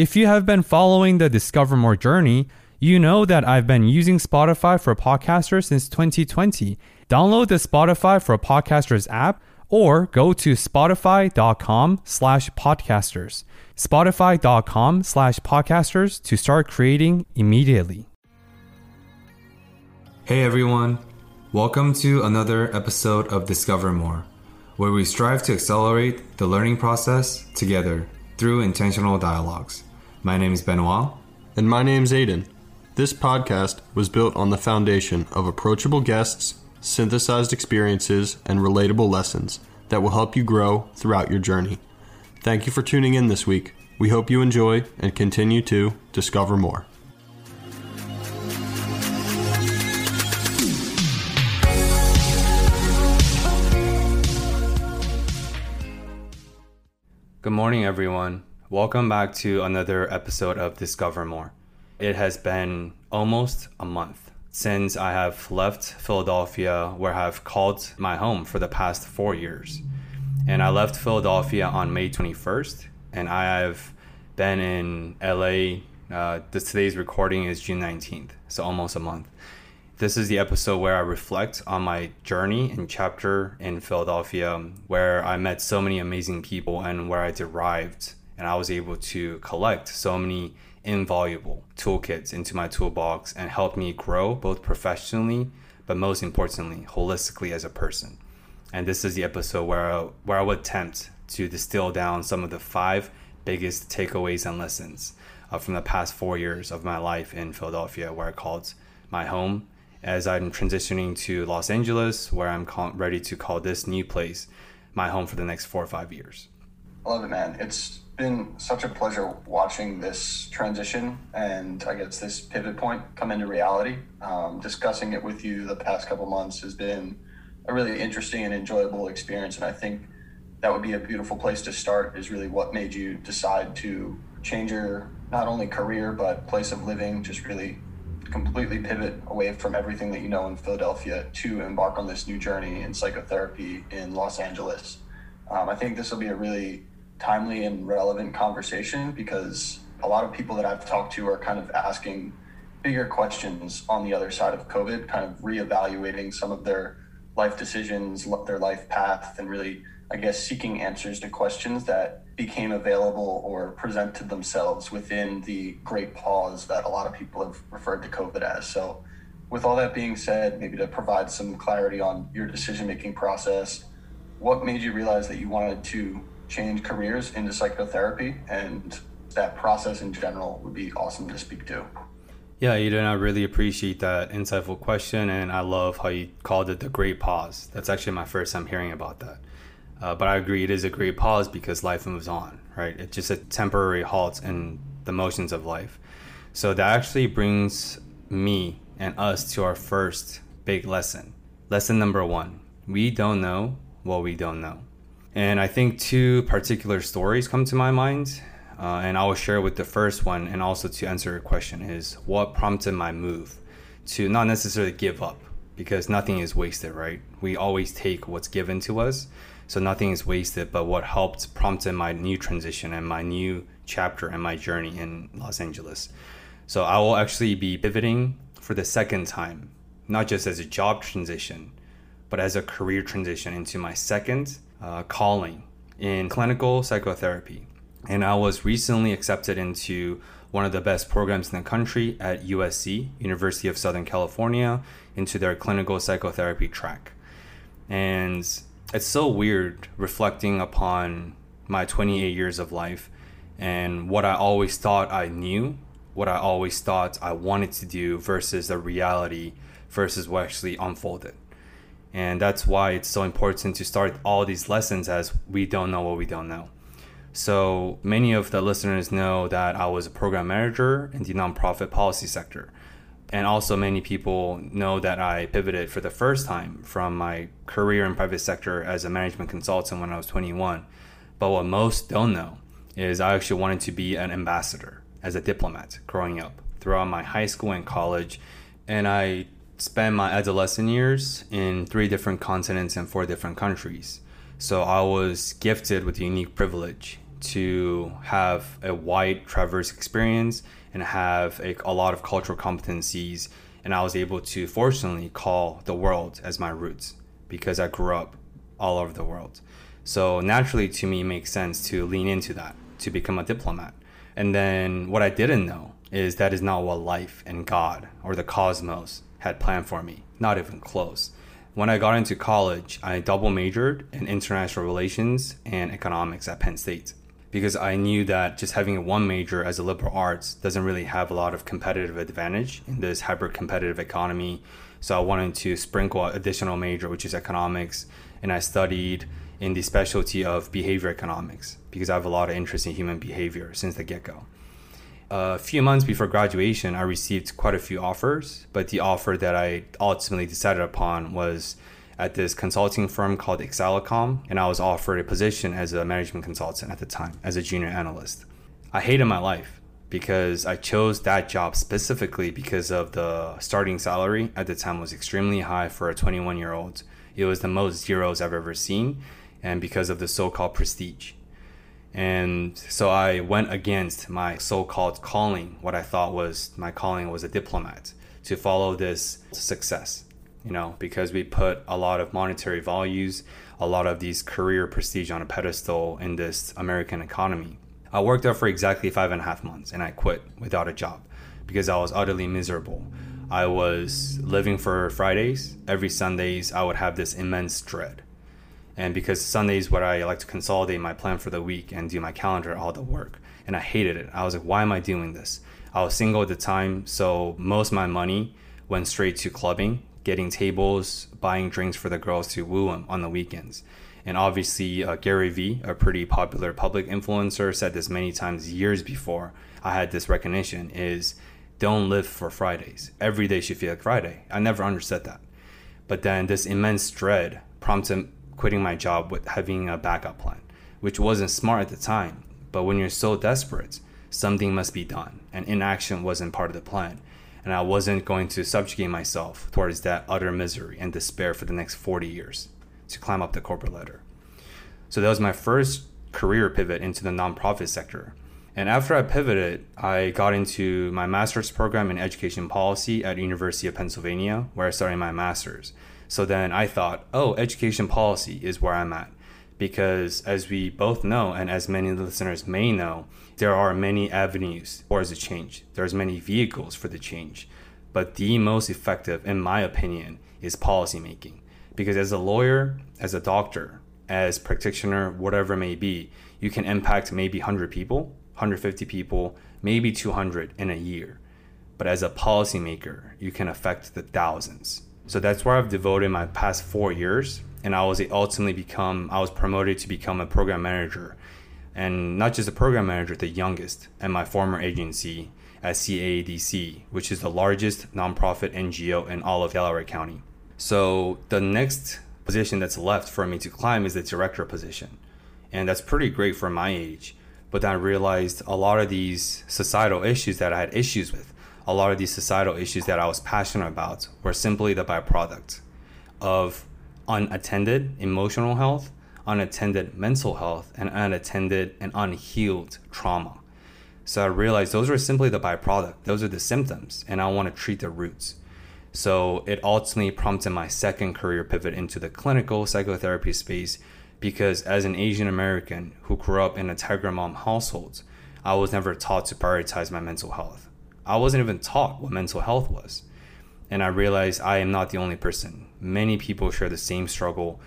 If you have been following the Discover More journey, you know that I've been using Spotify for Podcasters since 2020. Download the Spotify for Podcasters app or go to spotify.com slash podcasters. Spotify.com slash podcasters to start creating immediately. Hey everyone, welcome to another episode of Discover More, where we strive to accelerate the learning process together through intentional dialogues. My name is Benoit. And my name's Aiden. This podcast was built on the foundation of approachable guests, synthesized experiences, and relatable lessons that will help you grow throughout your journey. Thank you for tuning in this week. We hope you enjoy and continue to discover more. Good morning, everyone. Welcome back to another episode of Discover More. It has been almost a month since I have left Philadelphia, where I've called my home for the past four years. And I left Philadelphia on May 21st, and I have been in LA. Uh, this, today's recording is June 19th, so almost a month. This is the episode where I reflect on my journey and chapter in Philadelphia, where I met so many amazing people and where I derived and I was able to collect so many invaluable toolkits into my toolbox and help me grow both professionally, but most importantly, holistically as a person. And this is the episode where I, where I would attempt to distill down some of the five biggest takeaways and lessons uh, from the past four years of my life in Philadelphia, where I called my home as I'm transitioning to Los Angeles, where I'm call- ready to call this new place my home for the next four or five years. I love it, man. It's been such a pleasure watching this transition and I guess this pivot point come into reality. Um, discussing it with you the past couple months has been a really interesting and enjoyable experience, and I think that would be a beautiful place to start. Is really what made you decide to change your not only career but place of living, just really completely pivot away from everything that you know in Philadelphia to embark on this new journey in psychotherapy in Los Angeles. Um, I think this will be a really timely and relevant conversation because a lot of people that I've talked to are kind of asking bigger questions on the other side of COVID, kind of reevaluating some of their life decisions, their life path, and really, I guess, seeking answers to questions that became available or presented themselves within the great pause that a lot of people have referred to COVID as. So, with all that being said, maybe to provide some clarity on your decision making process, what made you realize that you wanted to change careers into psychotherapy and that process in general would be awesome to speak to. Yeah, Aiden, I really appreciate that insightful question, and I love how you called it the great pause. That's actually my first time hearing about that. Uh, but I agree, it is a great pause because life moves on, right? It's just a temporary halt in the motions of life. So that actually brings me and us to our first big lesson. Lesson number one we don't know what we don't know. And I think two particular stories come to my mind. Uh, and I will share with the first one, and also to answer your question, is what prompted my move to not necessarily give up because nothing is wasted, right? We always take what's given to us, so nothing is wasted. But what helped prompted my new transition and my new chapter and my journey in Los Angeles. So I will actually be pivoting for the second time, not just as a job transition, but as a career transition into my second uh, calling in clinical psychotherapy. And I was recently accepted into one of the best programs in the country at USC, University of Southern California, into their clinical psychotherapy track. And it's so weird reflecting upon my 28 years of life and what I always thought I knew, what I always thought I wanted to do versus the reality versus what actually unfolded. And that's why it's so important to start all these lessons as we don't know what we don't know. So many of the listeners know that I was a program manager in the nonprofit policy sector. And also, many people know that I pivoted for the first time from my career in private sector as a management consultant when I was 21. But what most don't know is I actually wanted to be an ambassador as a diplomat growing up throughout my high school and college. And I spent my adolescent years in three different continents and four different countries. So I was gifted with the unique privilege to have a wide traverse experience and have a, a lot of cultural competencies. And I was able to fortunately call the world as my roots because I grew up all over the world. So naturally, to me, it makes sense to lean into that to become a diplomat. And then what I didn't know is that is not what life and God or the cosmos had planned for me, not even close. When I got into college, I double majored in international relations and economics at Penn State because I knew that just having one major as a liberal arts doesn't really have a lot of competitive advantage in this hyper competitive economy. So I wanted to sprinkle additional major, which is economics, and I studied in the specialty of behavior economics because I have a lot of interest in human behavior since the get go a few months before graduation, I received quite a few offers, but the offer that I ultimately decided upon was at this consulting firm called Excelicom, and I was offered a position as a management consultant at the time, as a junior analyst. I hated my life because I chose that job specifically because of the starting salary at the time was extremely high for a 21 year old. It was the most zeros I've ever seen, and because of the so called prestige. And so I went against my so called calling, what I thought was my calling was a diplomat, to follow this success, you know, because we put a lot of monetary values, a lot of these career prestige on a pedestal in this American economy. I worked there for exactly five and a half months and I quit without a job because I was utterly miserable. I was living for Fridays. Every Sundays, I would have this immense dread and because Sundays what I like to consolidate my plan for the week and do my calendar all the work and I hated it. I was like why am I doing this? I was single at the time so most of my money went straight to clubbing, getting tables, buying drinks for the girls to woo them on the weekends. And obviously uh, Gary Vee, a pretty popular public influencer said this many times years before I had this recognition is don't live for Fridays. Every day should feel like Friday. I never understood that. But then this immense dread prompted quitting my job with having a backup plan, which wasn't smart at the time. But when you're so desperate, something must be done, and inaction wasn't part of the plan. And I wasn't going to subjugate myself towards that utter misery and despair for the next 40 years to climb up the corporate ladder. So that was my first career pivot into the nonprofit sector. And after I pivoted, I got into my master's program in education policy at University of Pennsylvania, where I started my master's. So then I thought, oh, education policy is where I'm at. Because as we both know, and as many listeners may know, there are many avenues for the change. There's many vehicles for the change. But the most effective, in my opinion, is policymaking. Because as a lawyer, as a doctor, as practitioner, whatever it may be, you can impact maybe 100 people, 150 people, maybe 200 in a year. But as a policymaker, you can affect the thousands. So that's where I've devoted my past four years. And I was ultimately become, I was promoted to become a program manager. And not just a program manager, the youngest at my former agency at CAADC, which is the largest nonprofit NGO in all of Delaware County. So the next position that's left for me to climb is the director position. And that's pretty great for my age. But then I realized a lot of these societal issues that I had issues with a lot of these societal issues that I was passionate about were simply the byproduct of unattended emotional health, unattended mental health, and unattended and unhealed trauma. So I realized those are simply the byproduct, those are the symptoms, and I want to treat the roots. So it ultimately prompted my second career pivot into the clinical psychotherapy space because as an Asian American who grew up in a Tiger Mom household, I was never taught to prioritize my mental health. I wasn't even taught what mental health was. And I realized I am not the only person. Many people share the same struggle.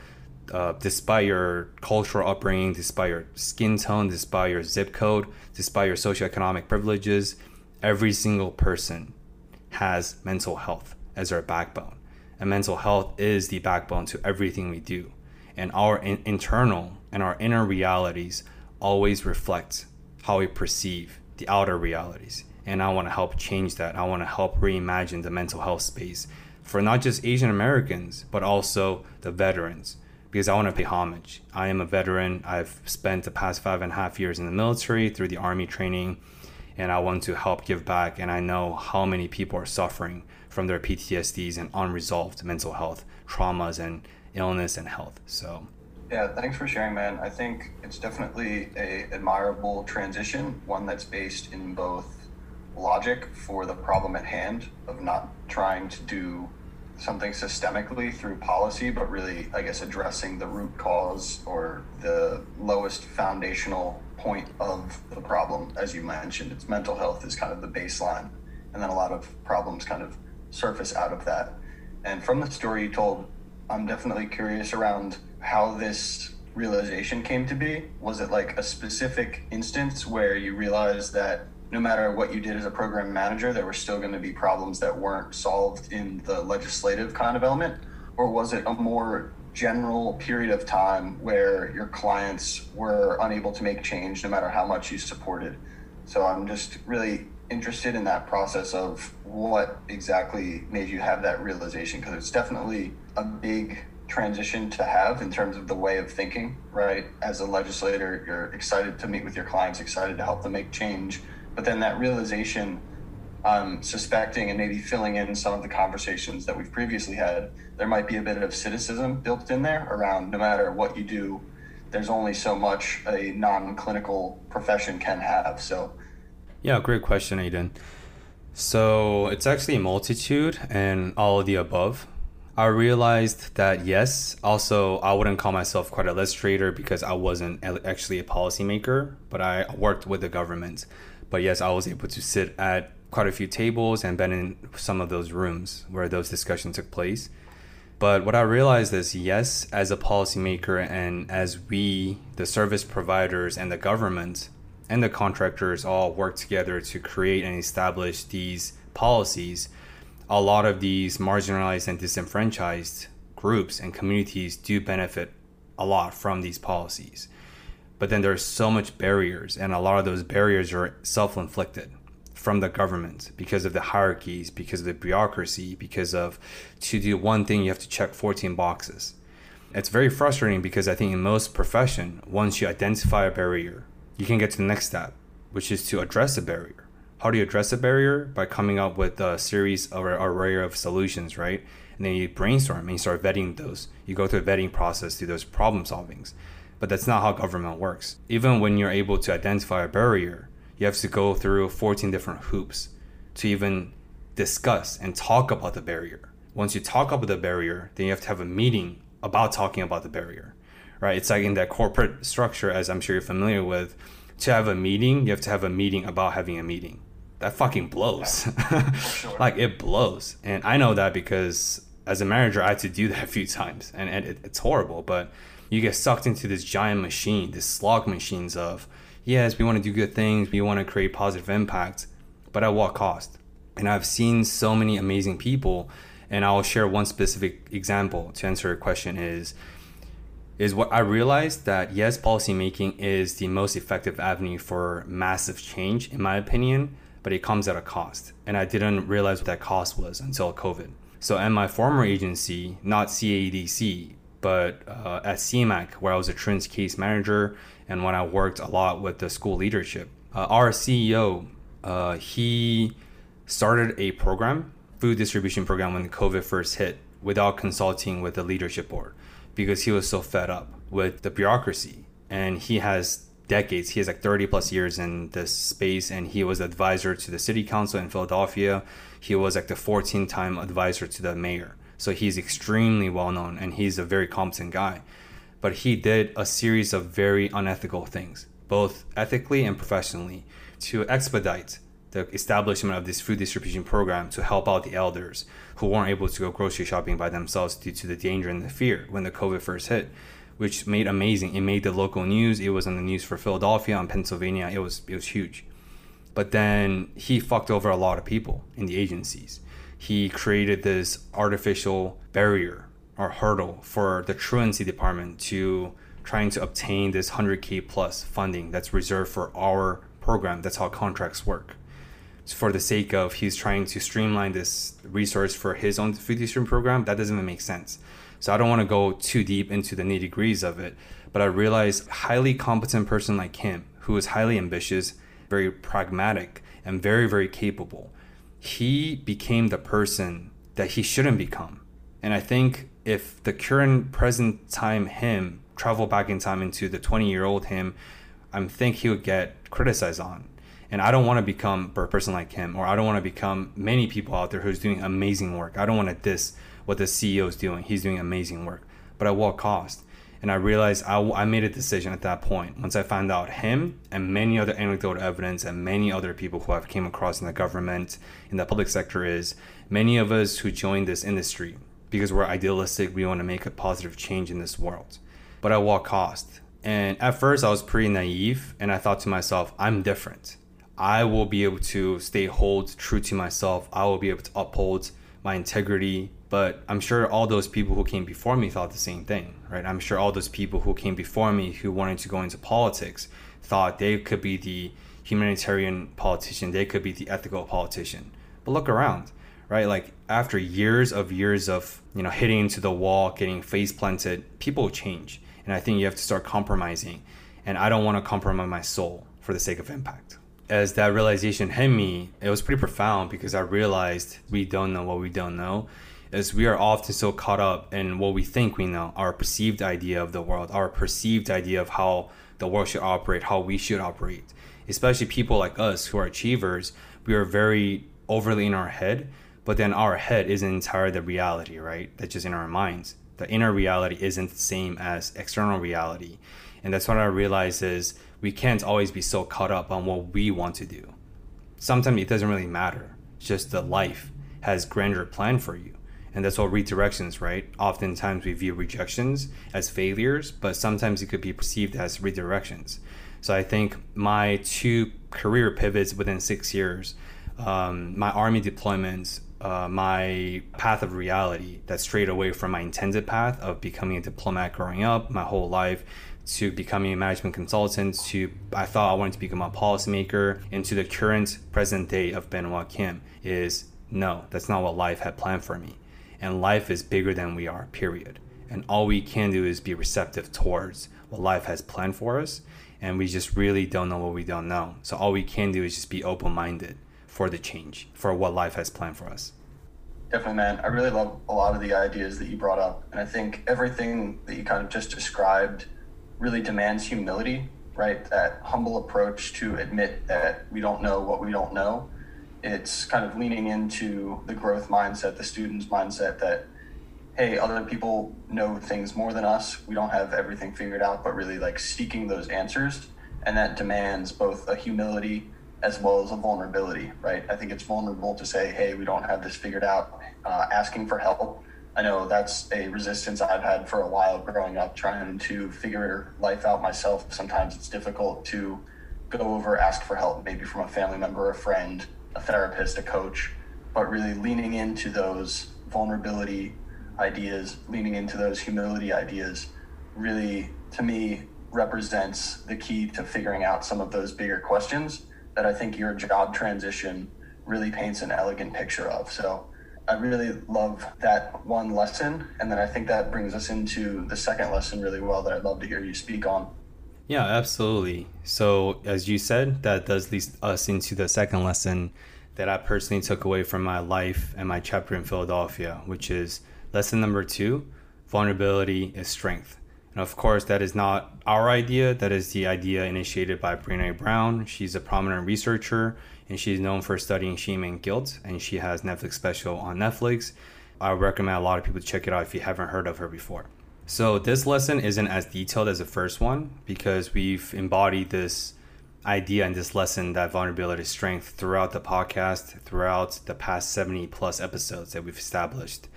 Uh, despite your cultural upbringing, despite your skin tone, despite your zip code, despite your socioeconomic privileges, every single person has mental health as their backbone. And mental health is the backbone to everything we do. And our in- internal and our inner realities always reflect how we perceive the outer realities. And I want to help change that. I want to help reimagine the mental health space for not just Asian Americans, but also the veterans, because I want to pay homage. I am a veteran. I've spent the past five and a half years in the military through the Army training, and I want to help give back. And I know how many people are suffering from their PTSDs and unresolved mental health traumas and illness and health. So, yeah, thanks for sharing, man. I think it's definitely a admirable transition, one that's based in both logic for the problem at hand of not trying to do something systemically through policy, but really, I guess, addressing the root cause or the lowest foundational point of the problem. As you mentioned, it's mental health is kind of the baseline, and then a lot of problems kind of surface out of that. And from the story you told, I'm definitely curious around how this realization came to be. Was it like a specific instance where you realized that no matter what you did as a program manager, there were still going to be problems that weren't solved in the legislative kind of element? Or was it a more general period of time where your clients were unable to make change no matter how much you supported? So I'm just really interested in that process of what exactly made you have that realization because it's definitely a big transition to have in terms of the way of thinking, right? As a legislator, you're excited to meet with your clients, excited to help them make change but then that realization, um, suspecting and maybe filling in some of the conversations that we've previously had, there might be a bit of cynicism built in there around no matter what you do, there's only so much a non clinical profession can have. So, yeah, great question, Aiden. So it's actually a multitude and all of the above. I realized that yes, also I wouldn't call myself quite a legislator because I wasn't actually a policymaker, but I worked with the government. But yes, I was able to sit at quite a few tables and been in some of those rooms where those discussions took place. But what I realized is yes, as a policymaker and as we, the service providers and the government and the contractors all work together to create and establish these policies, a lot of these marginalized and disenfranchised groups and communities do benefit a lot from these policies but then there's so much barriers and a lot of those barriers are self-inflicted from the government because of the hierarchies because of the bureaucracy because of to do one thing you have to check 14 boxes. It's very frustrating because i think in most profession once you identify a barrier you can get to the next step which is to address the barrier. How do you address a barrier? By coming up with a series or array of solutions right? And then you brainstorm and you start vetting those. You go through a vetting process through those problem solvings but that's not how government works. Even when you're able to identify a barrier, you have to go through 14 different hoops to even discuss and talk about the barrier. Once you talk about the barrier, then you have to have a meeting about talking about the barrier, right? It's like in that corporate structure, as I'm sure you're familiar with. To have a meeting, you have to have a meeting about having a meeting. That fucking blows. sure. like it blows. And I know that because as a manager, I had to do that a few times and, and it, it's horrible. But you get sucked into this giant machine, this slog machines of, yes, we want to do good things, we want to create positive impact, but at what cost? And I've seen so many amazing people, and I'll share one specific example to answer your question is is what I realized that yes, policymaking is the most effective avenue for massive change, in my opinion, but it comes at a cost. And I didn't realize what that cost was until COVID. So, at my former agency, not CADC, but uh, at CMAC, where I was a truancy case manager, and when I worked a lot with the school leadership, uh, our CEO, uh, he started a program, food distribution program, when COVID first hit, without consulting with the leadership board, because he was so fed up with the bureaucracy, and he has decades. He has like 30 plus years in this space, and he was advisor to the city council in Philadelphia. He was like the 14 time advisor to the mayor. So he's extremely well known and he's a very competent guy. But he did a series of very unethical things, both ethically and professionally, to expedite the establishment of this food distribution program to help out the elders who weren't able to go grocery shopping by themselves due to the danger and the fear when the COVID first hit, which made amazing. It made the local news. It was on the news for Philadelphia and Pennsylvania. It was it was huge. But then he fucked over a lot of people in the agencies he created this artificial barrier or hurdle for the truancy department to trying to obtain this 100k plus funding that's reserved for our program. That's how contracts work. So for the sake of he's trying to streamline this resource for his own 50 stream program, that doesn't even make sense. So I don't want to go too deep into the nitty degrees of it, but I realized highly competent person like him, who is highly ambitious, very pragmatic, and very, very capable, he became the person that he shouldn't become. And I think if the current present time him travel back in time into the 20 year old him, I think he would get criticized on. And I don't want to become a person like him, or I don't want to become many people out there who's doing amazing work. I don't want to diss what the CEO is doing. He's doing amazing work, but at what cost? And I realized I, I made a decision at that point once I found out him and many other anecdotal evidence and many other people who I've came across in the government, in the public sector is many of us who joined this industry because we're idealistic, we want to make a positive change in this world. But at what cost? And at first I was pretty naive and I thought to myself, I'm different. I will be able to stay hold true to myself. I will be able to uphold my integrity, but I'm sure all those people who came before me thought the same thing, right? I'm sure all those people who came before me who wanted to go into politics thought they could be the humanitarian politician, they could be the ethical politician. But look around, right? Like after years of years of, you know, hitting into the wall, getting face planted, people change. And I think you have to start compromising. And I don't want to compromise my soul for the sake of impact as that realization hit me, it was pretty profound because I realized we don't know what we don't know is we are often so caught up in what we think we know, our perceived idea of the world, our perceived idea of how the world should operate, how we should operate. Especially people like us who are achievers, we are very overly in our head, but then our head isn't entirely the reality, right? That's just in our minds. The inner reality isn't the same as external reality. And that's what I realize is we can't always be so caught up on what we want to do. Sometimes it doesn't really matter. It's just the life has grander plan for you and that's all redirections, right? Oftentimes we view rejections as failures, but sometimes it could be perceived as redirections. So I think my two career pivots within six years, um, my army deployments, uh, my path of reality that strayed away from my intended path of becoming a diplomat growing up my whole life to becoming a management consultant to I thought I wanted to become a policymaker into the current present day of Benoit Kim is no, that's not what life had planned for me and life is bigger than we are, period. And all we can do is be receptive towards what life has planned for us. And we just really don't know what we don't know. So all we can do is just be open minded for the change, for what life has planned for us. Definitely, man. I really love a lot of the ideas that you brought up. And I think everything that you kind of just described really demands humility, right? That humble approach to admit that we don't know what we don't know it's kind of leaning into the growth mindset, the student's mindset that, hey, other people know things more than us. We don't have everything figured out, but really like seeking those answers. And that demands both a humility as well as a vulnerability, right? I think it's vulnerable to say, hey, we don't have this figured out, uh, asking for help. I know that's a resistance I've had for a while growing up, trying to figure life out myself. Sometimes it's difficult to go over, ask for help, maybe from a family member, or a friend, a therapist, a coach, but really leaning into those vulnerability ideas, leaning into those humility ideas, really to me represents the key to figuring out some of those bigger questions that I think your job transition really paints an elegant picture of. So I really love that one lesson. And then I think that brings us into the second lesson really well that I'd love to hear you speak on. Yeah, absolutely. So, as you said, that does lead us into the second lesson that I personally took away from my life and my chapter in Philadelphia, which is lesson number two vulnerability is strength. And of course, that is not our idea, that is the idea initiated by Brene Brown. She's a prominent researcher and she's known for studying shame and guilt, and she has Netflix special on Netflix. I recommend a lot of people check it out if you haven't heard of her before. So this lesson isn't as detailed as the first one because we've embodied this idea and this lesson that vulnerability is strength throughout the podcast, throughout the past 70 plus episodes that we've established.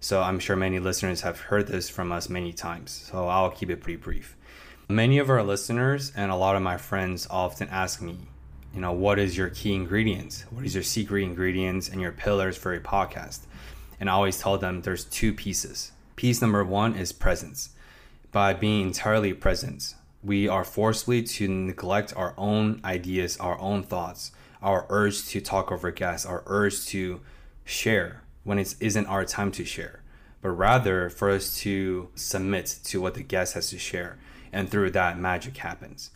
So I'm sure many listeners have heard this from us many times. So I'll keep it pretty brief. Many of our listeners and a lot of my friends often ask me, you know, what is your key ingredients? What is your secret ingredients and your pillars for a podcast? And I always tell them there's two pieces. Piece number one is presence. by being entirely present, we are forcefully to neglect our own ideas, our own thoughts, our urge to talk over gas, our urge to share when it isn't our time to share, but rather for us to submit to what the guest has to share. And through that, magic happens.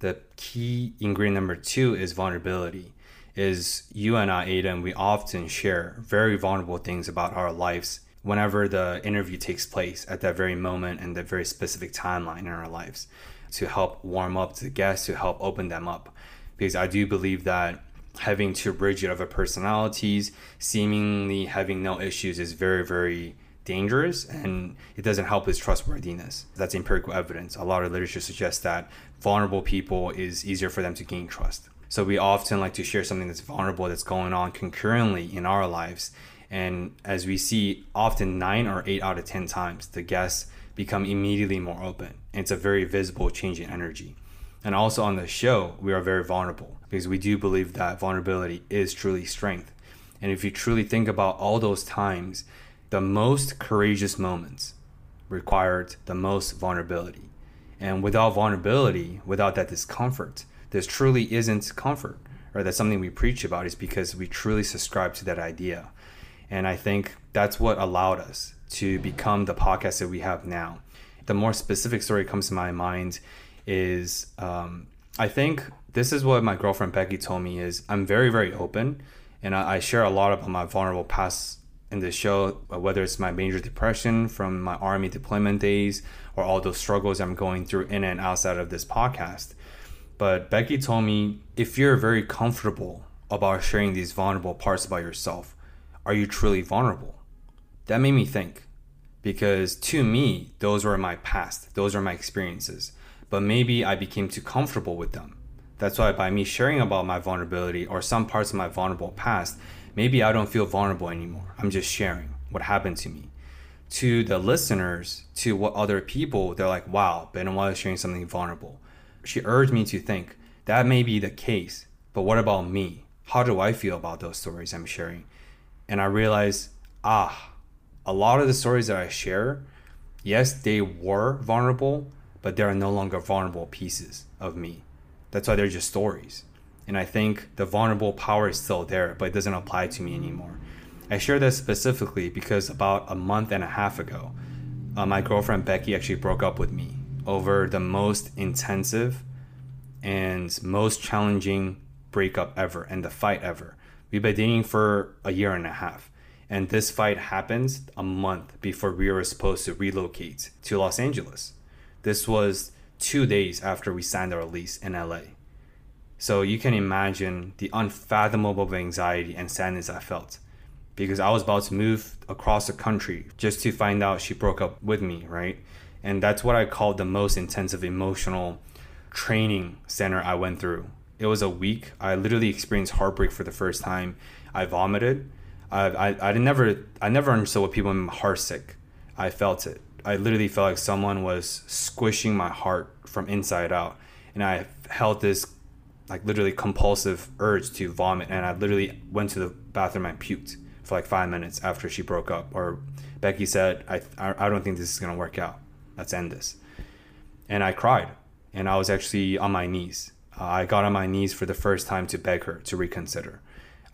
The key ingredient number two is vulnerability. Is you and I, Aiden, we often share very vulnerable things about our lives whenever the interview takes place at that very moment and that very specific timeline in our lives to help warm up the guests, to help open them up. Because I do believe that having too rigid of a personalities, seemingly having no issues is very, very dangerous and it doesn't help his trustworthiness. That's empirical evidence. A lot of literature suggests that vulnerable people is easier for them to gain trust. So we often like to share something that's vulnerable that's going on concurrently in our lives. And as we see, often nine or eight out of 10 times, the guests become immediately more open. And it's a very visible change in energy. And also on the show, we are very vulnerable because we do believe that vulnerability is truly strength. And if you truly think about all those times, the most courageous moments required the most vulnerability. And without vulnerability, without that discomfort, this truly isn't comfort, or that's something we preach about, is because we truly subscribe to that idea. And I think that's what allowed us to become the podcast that we have now. The more specific story comes to my mind is um, I think this is what my girlfriend Becky told me is I'm very very open and I, I share a lot about my vulnerable past in the show, whether it's my major depression from my army deployment days or all those struggles I'm going through in and outside of this podcast. But Becky told me if you're very comfortable about sharing these vulnerable parts about yourself, are you truly vulnerable? That made me think because to me, those were my past, those are my experiences but maybe I became too comfortable with them. That's why by me sharing about my vulnerability or some parts of my vulnerable past, maybe I don't feel vulnerable anymore. I'm just sharing what happened to me. To the listeners, to what other people, they're like, wow, Benoit is sharing something vulnerable. She urged me to think that may be the case, but what about me? How do I feel about those stories I'm sharing? And I realized, ah, a lot of the stories that I share, yes, they were vulnerable, but they are no longer vulnerable pieces of me. That's why they're just stories. And I think the vulnerable power is still there, but it doesn't apply to me anymore. I share this specifically because about a month and a half ago, uh, my girlfriend Becky actually broke up with me over the most intensive and most challenging breakup ever and the fight ever. We've been dating for a year and a half. And this fight happens a month before we were supposed to relocate to Los Angeles. This was two days after we signed our lease in LA. So you can imagine the unfathomable anxiety and sadness I felt because I was about to move across the country just to find out she broke up with me, right? And that's what I call the most intensive emotional training center I went through. It was a week. I literally experienced heartbreak for the first time. I vomited. I, I, I never I never understood what people mean heart sick. I felt it. I literally felt like someone was squishing my heart from inside out, and I held this like literally compulsive urge to vomit, and I literally went to the bathroom and puked for like five minutes after she broke up. Or Becky said, "I I don't think this is gonna work out. Let's end this," and I cried, and I was actually on my knees. I got on my knees for the first time to beg her to reconsider.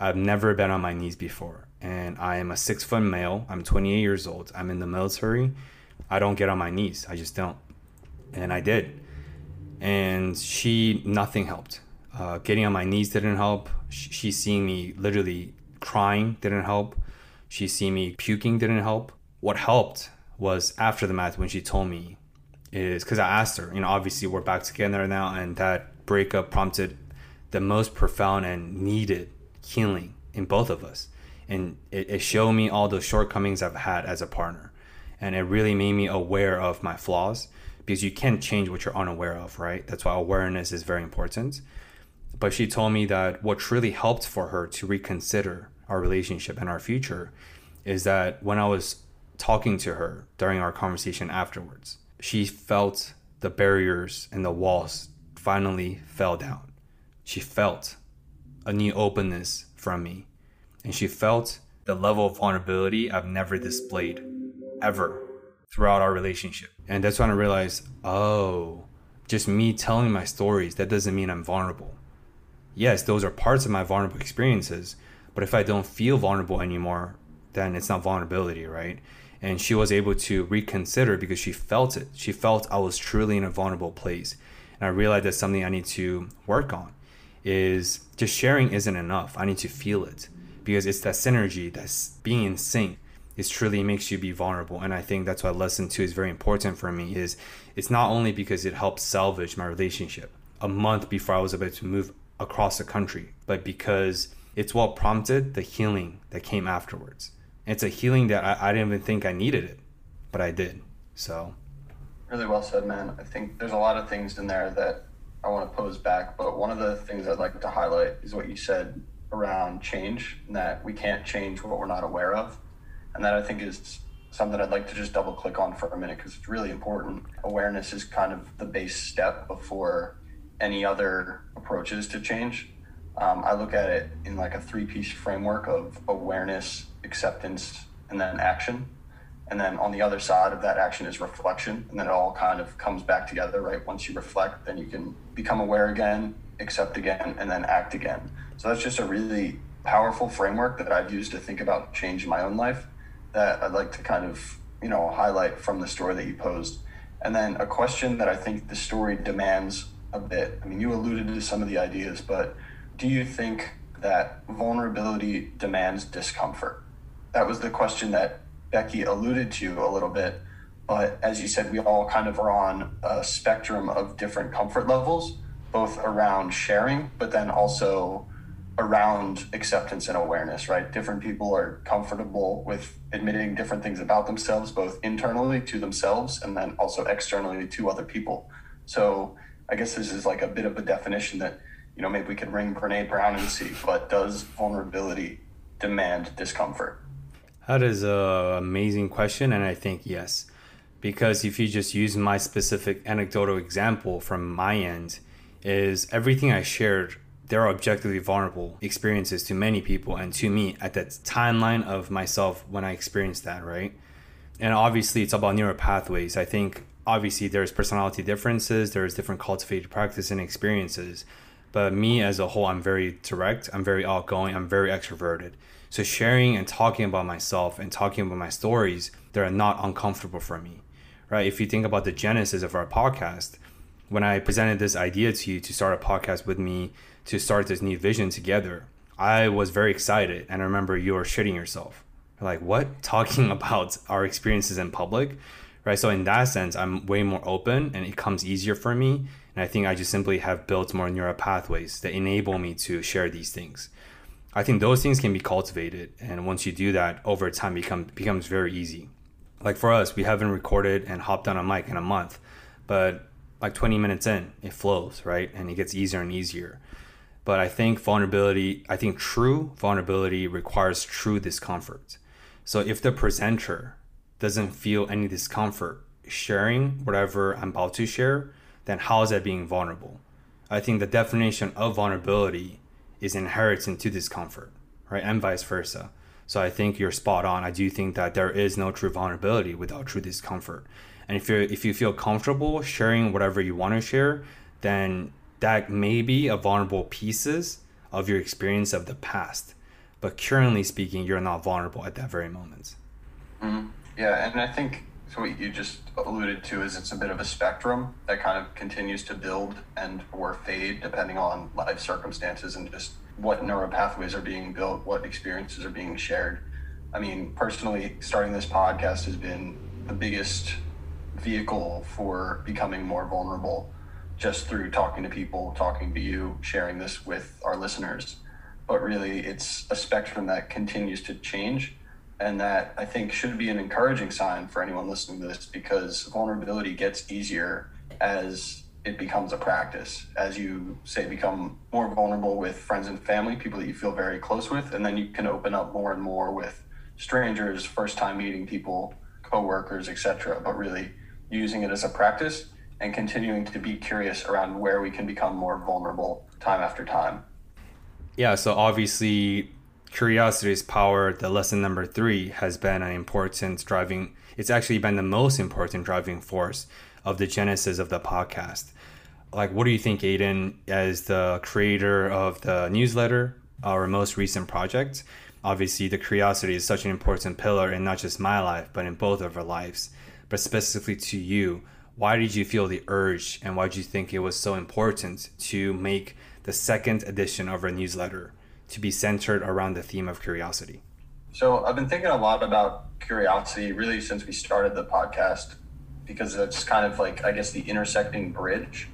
I've never been on my knees before, and I am a six foot male. I'm 28 years old. I'm in the military I don't get on my knees. I just don't. And I did. And she, nothing helped. Uh, getting on my knees didn't help. She, she seeing me literally crying didn't help. She seeing me puking didn't help. What helped was after the math when she told me is because I asked her, you know, obviously we're back together now, and that breakup prompted the most profound and needed healing in both of us. And it, it showed me all the shortcomings I've had as a partner and it really made me aware of my flaws because you can't change what you're unaware of, right? That's why awareness is very important. But she told me that what truly helped for her to reconsider our relationship and our future is that when I was talking to her during our conversation afterwards, she felt the barriers and the walls finally fell down. She felt a new openness from me, and she felt the level of vulnerability I've never displayed ever throughout our relationship. And that's when I realized, oh, just me telling my stories, that doesn't mean I'm vulnerable. Yes, those are parts of my vulnerable experiences, but if I don't feel vulnerable anymore, then it's not vulnerability, right? And she was able to reconsider because she felt it. She felt I was truly in a vulnerable place. And I realized that's something I need to work on is just sharing isn't enough. I need to feel it because it's that synergy that's being in sync it truly makes you be vulnerable. And i think that's why lesson two is very important for me is it's not only because it helps salvage my relationship a month before i was about to move across the country but because it's what prompted the healing that came afterwards. It's a healing that I, I didn't even think i needed it but i did. So really well said man i think there's a lot of things in there that i want to pose back but one of the things i'd like to highlight is what you said around change and that we can't change what we're not aware of and that I think is something I'd like to just double click on for a minute because it's really important. Awareness is kind of the base step before any other approaches to change. Um, I look at it in like a three piece framework of awareness, acceptance, and then action. And then on the other side of that action is reflection. And then it all kind of comes back together, right? Once you reflect, then you can become aware again, accept again, and then act again. So that's just a really powerful framework that I've used to think about change in my own life that I'd like to kind of, you know, highlight from the story that you posed. And then a question that I think the story demands a bit. I mean, you alluded to some of the ideas, but do you think that vulnerability demands discomfort? That was the question that Becky alluded to a little bit. But as you said, we all kind of are on a spectrum of different comfort levels, both around sharing, but then also around acceptance and awareness, right? Different people are comfortable with admitting different things about themselves, both internally to themselves and then also externally to other people. So I guess this is like a bit of a definition that, you know, maybe we could ring Brene Brown and see, but does vulnerability demand discomfort? That is an amazing question. And I think yes. Because if you just use my specific anecdotal example from my end, is everything I shared there are objectively vulnerable experiences to many people and to me at that timeline of myself when I experienced that, right? And obviously, it's about neural pathways. I think obviously there's personality differences, there's different cultivated practice and experiences. But me as a whole, I'm very direct, I'm very outgoing, I'm very extroverted. So sharing and talking about myself and talking about my stories, they're not uncomfortable for me, right? If you think about the genesis of our podcast, when I presented this idea to you to start a podcast with me to start this new vision together, I was very excited. And I remember you were shitting yourself. Like, what? Talking about our experiences in public, right? So, in that sense, I'm way more open and it comes easier for me. And I think I just simply have built more neural pathways that enable me to share these things. I think those things can be cultivated. And once you do that, over time, become, becomes very easy. Like for us, we haven't recorded and hopped on a mic in a month, but like 20 minutes in, it flows, right? And it gets easier and easier. But I think vulnerability, I think true vulnerability requires true discomfort. So if the presenter doesn't feel any discomfort sharing whatever I'm about to share, then how is that being vulnerable? I think the definition of vulnerability is inherent into discomfort, right? And vice versa. So I think you're spot on. I do think that there is no true vulnerability without true discomfort. And if you if you feel comfortable sharing whatever you want to share, then that may be a vulnerable pieces of your experience of the past. But currently speaking, you're not vulnerable at that very moment. Mm-hmm. Yeah, and I think so what you just alluded to is it's a bit of a spectrum that kind of continues to build and or fade depending on life circumstances and just what neural pathways are being built, what experiences are being shared. I mean, personally, starting this podcast has been the biggest vehicle for becoming more vulnerable just through talking to people, talking to you, sharing this with our listeners. But really, it's a spectrum that continues to change. And that I think should be an encouraging sign for anyone listening to this because vulnerability gets easier as it becomes a practice. As you say, become more vulnerable with friends and family, people that you feel very close with, and then you can open up more and more with strangers, first time meeting people, coworkers, etc. But really using it as a practice and continuing to be curious around where we can become more vulnerable time after time. Yeah, so obviously curiosity's power, the lesson number three, has been an important driving, it's actually been the most important driving force of the genesis of the podcast. Like, what do you think, Aiden, as the creator of the newsletter, our most recent project? Obviously, the curiosity is such an important pillar in not just my life, but in both of our lives. But specifically to you, why did you feel the urge and why did you think it was so important to make the second edition of our newsletter to be centered around the theme of curiosity? So, I've been thinking a lot about curiosity really since we started the podcast because it's kind of like, I guess, the intersecting bridge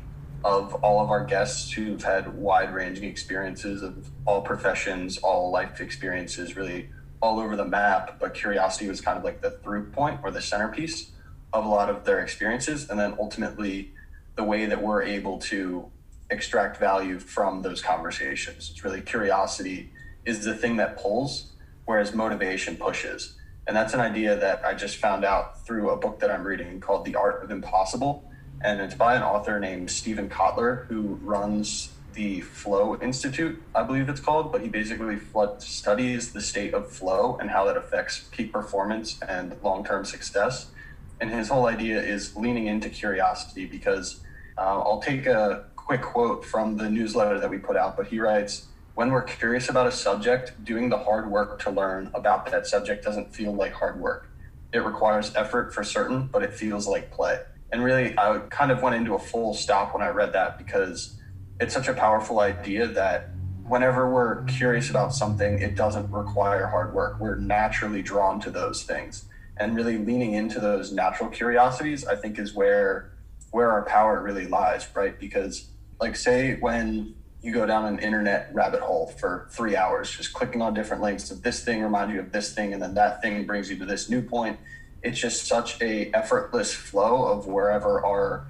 of all of our guests who've had wide ranging experiences of all professions, all life experiences, really all over the map. But curiosity was kind of like the through point or the centerpiece of a lot of their experiences. And then ultimately, the way that we're able to extract value from those conversations. It's really curiosity is the thing that pulls, whereas motivation pushes. And that's an idea that I just found out through a book that I'm reading called The Art of Impossible. And it's by an author named Steven Kotler, who runs the Flow Institute, I believe it's called. But he basically studies the state of flow and how that affects peak performance and long term success. And his whole idea is leaning into curiosity because uh, I'll take a quick quote from the newsletter that we put out, but he writes, when we're curious about a subject, doing the hard work to learn about that subject doesn't feel like hard work. It requires effort for certain, but it feels like play. And really, I kind of went into a full stop when I read that because it's such a powerful idea that whenever we're curious about something, it doesn't require hard work. We're naturally drawn to those things. And really leaning into those natural curiosities, I think, is where where our power really lies, right? Because like say when you go down an internet rabbit hole for three hours, just clicking on different links of this thing reminds you of this thing, and then that thing brings you to this new point. It's just such a effortless flow of wherever our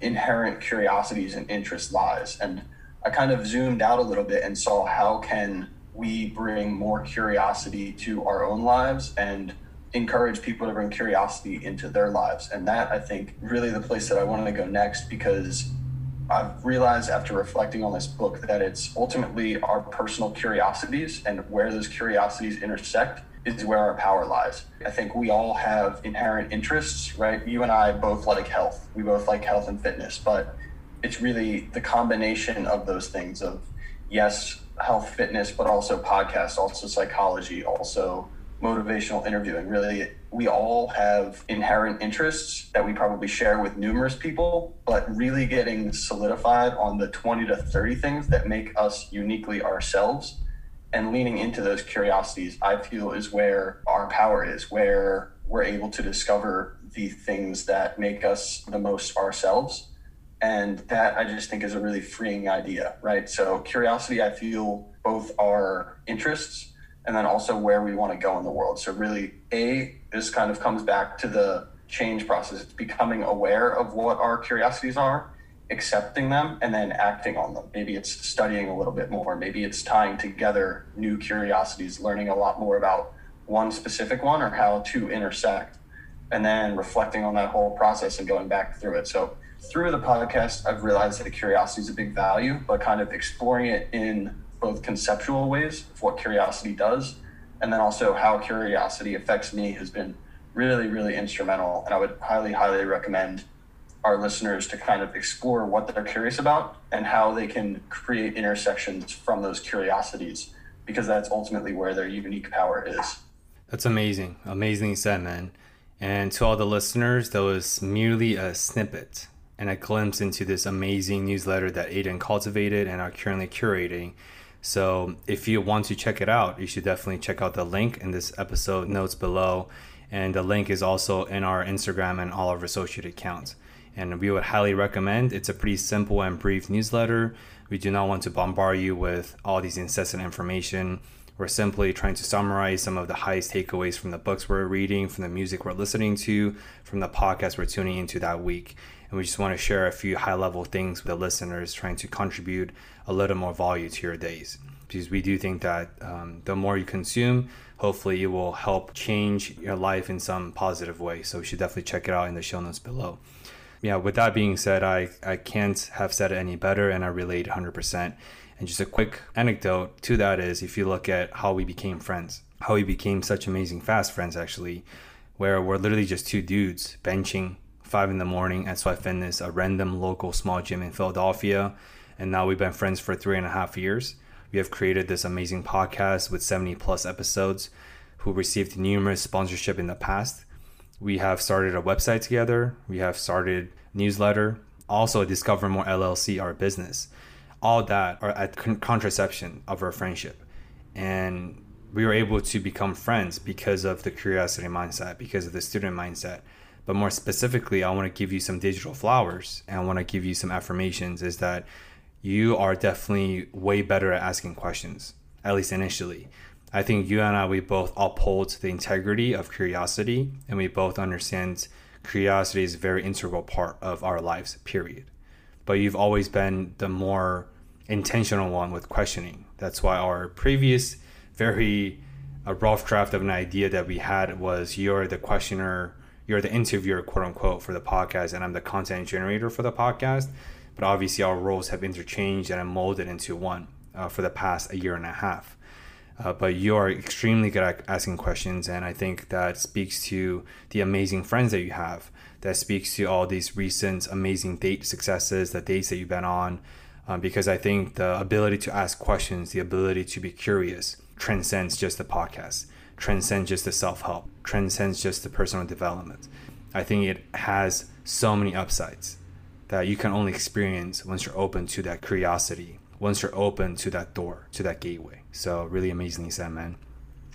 inherent curiosities and interests lies. And I kind of zoomed out a little bit and saw how can we bring more curiosity to our own lives and encourage people to bring curiosity into their lives. And that I think really the place that I want to go next because I've realized after reflecting on this book that it's ultimately our personal curiosities and where those curiosities intersect is where our power lies. I think we all have inherent interests, right? You and I both like health. We both like health and fitness, but it's really the combination of those things of yes, health, fitness, but also podcasts, also psychology, also motivational interviewing. Really, we all have inherent interests that we probably share with numerous people, but really getting solidified on the 20 to 30 things that make us uniquely ourselves and leaning into those curiosities, I feel is where our power is, where we're able to discover the things that make us the most ourselves. And that I just think is a really freeing idea, right? So, curiosity, I feel both our interests and then also where we want to go in the world. So really, a this kind of comes back to the change process. It's becoming aware of what our curiosities are, accepting them, and then acting on them. Maybe it's studying a little bit more. Maybe it's tying together new curiosities, learning a lot more about one specific one or how to intersect, and then reflecting on that whole process and going back through it. So through the podcast, I've realized that curiosity is a big value, but kind of exploring it in both conceptual ways of what curiosity does and then also how curiosity affects me has been really really instrumental. And i would highly highly recommend our listeners to kind of explore what they're curious about and how they can create intersections from those curiosities because that's ultimately where their unique power is. That's amazing. Amazing said man. And to all the listeners that was merely a snippet and a glimpse into this amazing newsletter that aiden cultivated and are currently curating so if you want to check it out, you should definitely check out the link in this episode notes below. And the link is also in our Instagram and all of our associated accounts. And we would highly recommend. It's a pretty simple and brief newsletter. We do not want to bombard you with all these incessant information. We're simply trying to summarize some of the highest takeaways from the books we're reading, from the music we're listening to, from the podcast we're tuning into that week. And we just want to share a few high level things with the listeners, trying to contribute a little more value to your days. Because we do think that um, the more you consume, hopefully it will help change your life in some positive way. So you should definitely check it out in the show notes below. Yeah, with that being said, I, I can't have said it any better and I relate 100%. And just a quick anecdote to that is if you look at how we became friends, how we became such amazing fast friends, actually, where we're literally just two dudes benching five in the morning at Sweat Fitness, a random local small gym in Philadelphia. And now we've been friends for three and a half years. We have created this amazing podcast with 70 plus episodes who received numerous sponsorship in the past. We have started a website together. We have started newsletter. Also, Discover More LLC, our business. All that are at contraception of our friendship. And we were able to become friends because of the curiosity mindset, because of the student mindset. But more specifically, I want to give you some digital flowers and I want to give you some affirmations is that you are definitely way better at asking questions, at least initially. I think you and I, we both uphold the integrity of curiosity and we both understand curiosity is a very integral part of our lives, period. But you've always been the more intentional one with questioning. That's why our previous very a rough draft of an idea that we had was you're the questioner, you're the interviewer, quote unquote, for the podcast, and I'm the content generator for the podcast. But obviously, our roles have interchanged and I'm molded into one uh, for the past a year and a half. Uh, but you are extremely good at asking questions, and I think that speaks to the amazing friends that you have. That speaks to all these recent amazing date successes, the dates that you've been on, um, because I think the ability to ask questions, the ability to be curious, transcends just the podcast, transcends just the self help, transcends just the personal development. I think it has so many upsides that you can only experience once you're open to that curiosity, once you're open to that door, to that gateway. So, really amazingly said, man.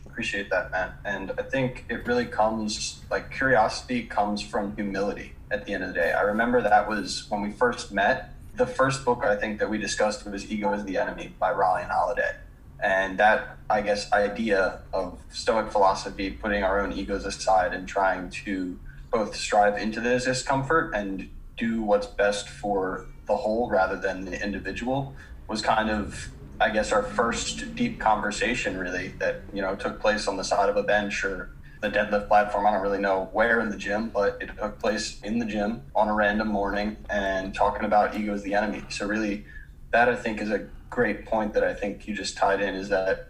Appreciate that, man. And I think it really comes like curiosity comes from humility at the end of the day. I remember that was when we first met. The first book I think that we discussed was Ego is the Enemy by Ryan Holiday and that i guess idea of stoic philosophy putting our own egos aside and trying to both strive into the discomfort and do what's best for the whole rather than the individual was kind of i guess our first deep conversation really that you know took place on the side of a bench or the deadlift platform. I don't really know where in the gym but it took place in the gym on a random morning and talking about ego is the enemy. So really that i think is a great point that I think you just tied in is that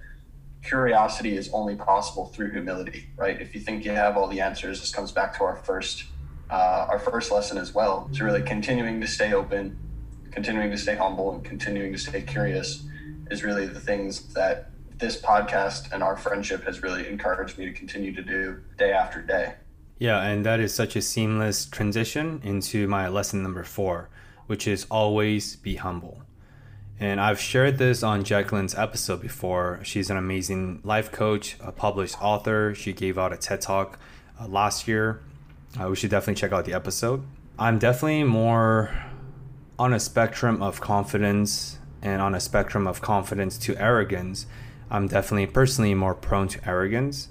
curiosity is only possible through humility, right? If you think you have all the answers, this comes back to our first uh, our first lesson as well. It's really continuing to stay open, continuing to stay humble, and continuing to stay curious is really the things that this podcast and our friendship has really encouraged me to continue to do day after day. Yeah, and that is such a seamless transition into my lesson number four, which is always be humble. And I've shared this on Jacqueline's episode before. She's an amazing life coach, a published author. She gave out a TED talk uh, last year. Uh, we should definitely check out the episode. I'm definitely more on a spectrum of confidence and on a spectrum of confidence to arrogance. I'm definitely personally more prone to arrogance